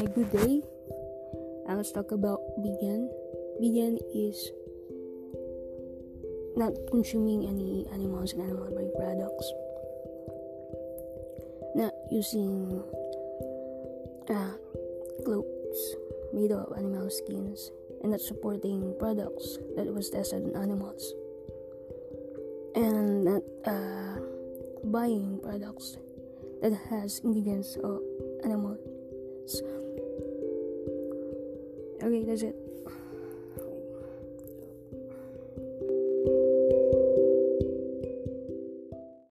Hi, good day. Uh, let's talk about vegan. Vegan is not consuming any animals and animal products, not using uh, clothes made of animal skins, and not supporting products that was tested on animals, and not uh, buying products that has ingredients of animals. Okay, that's it.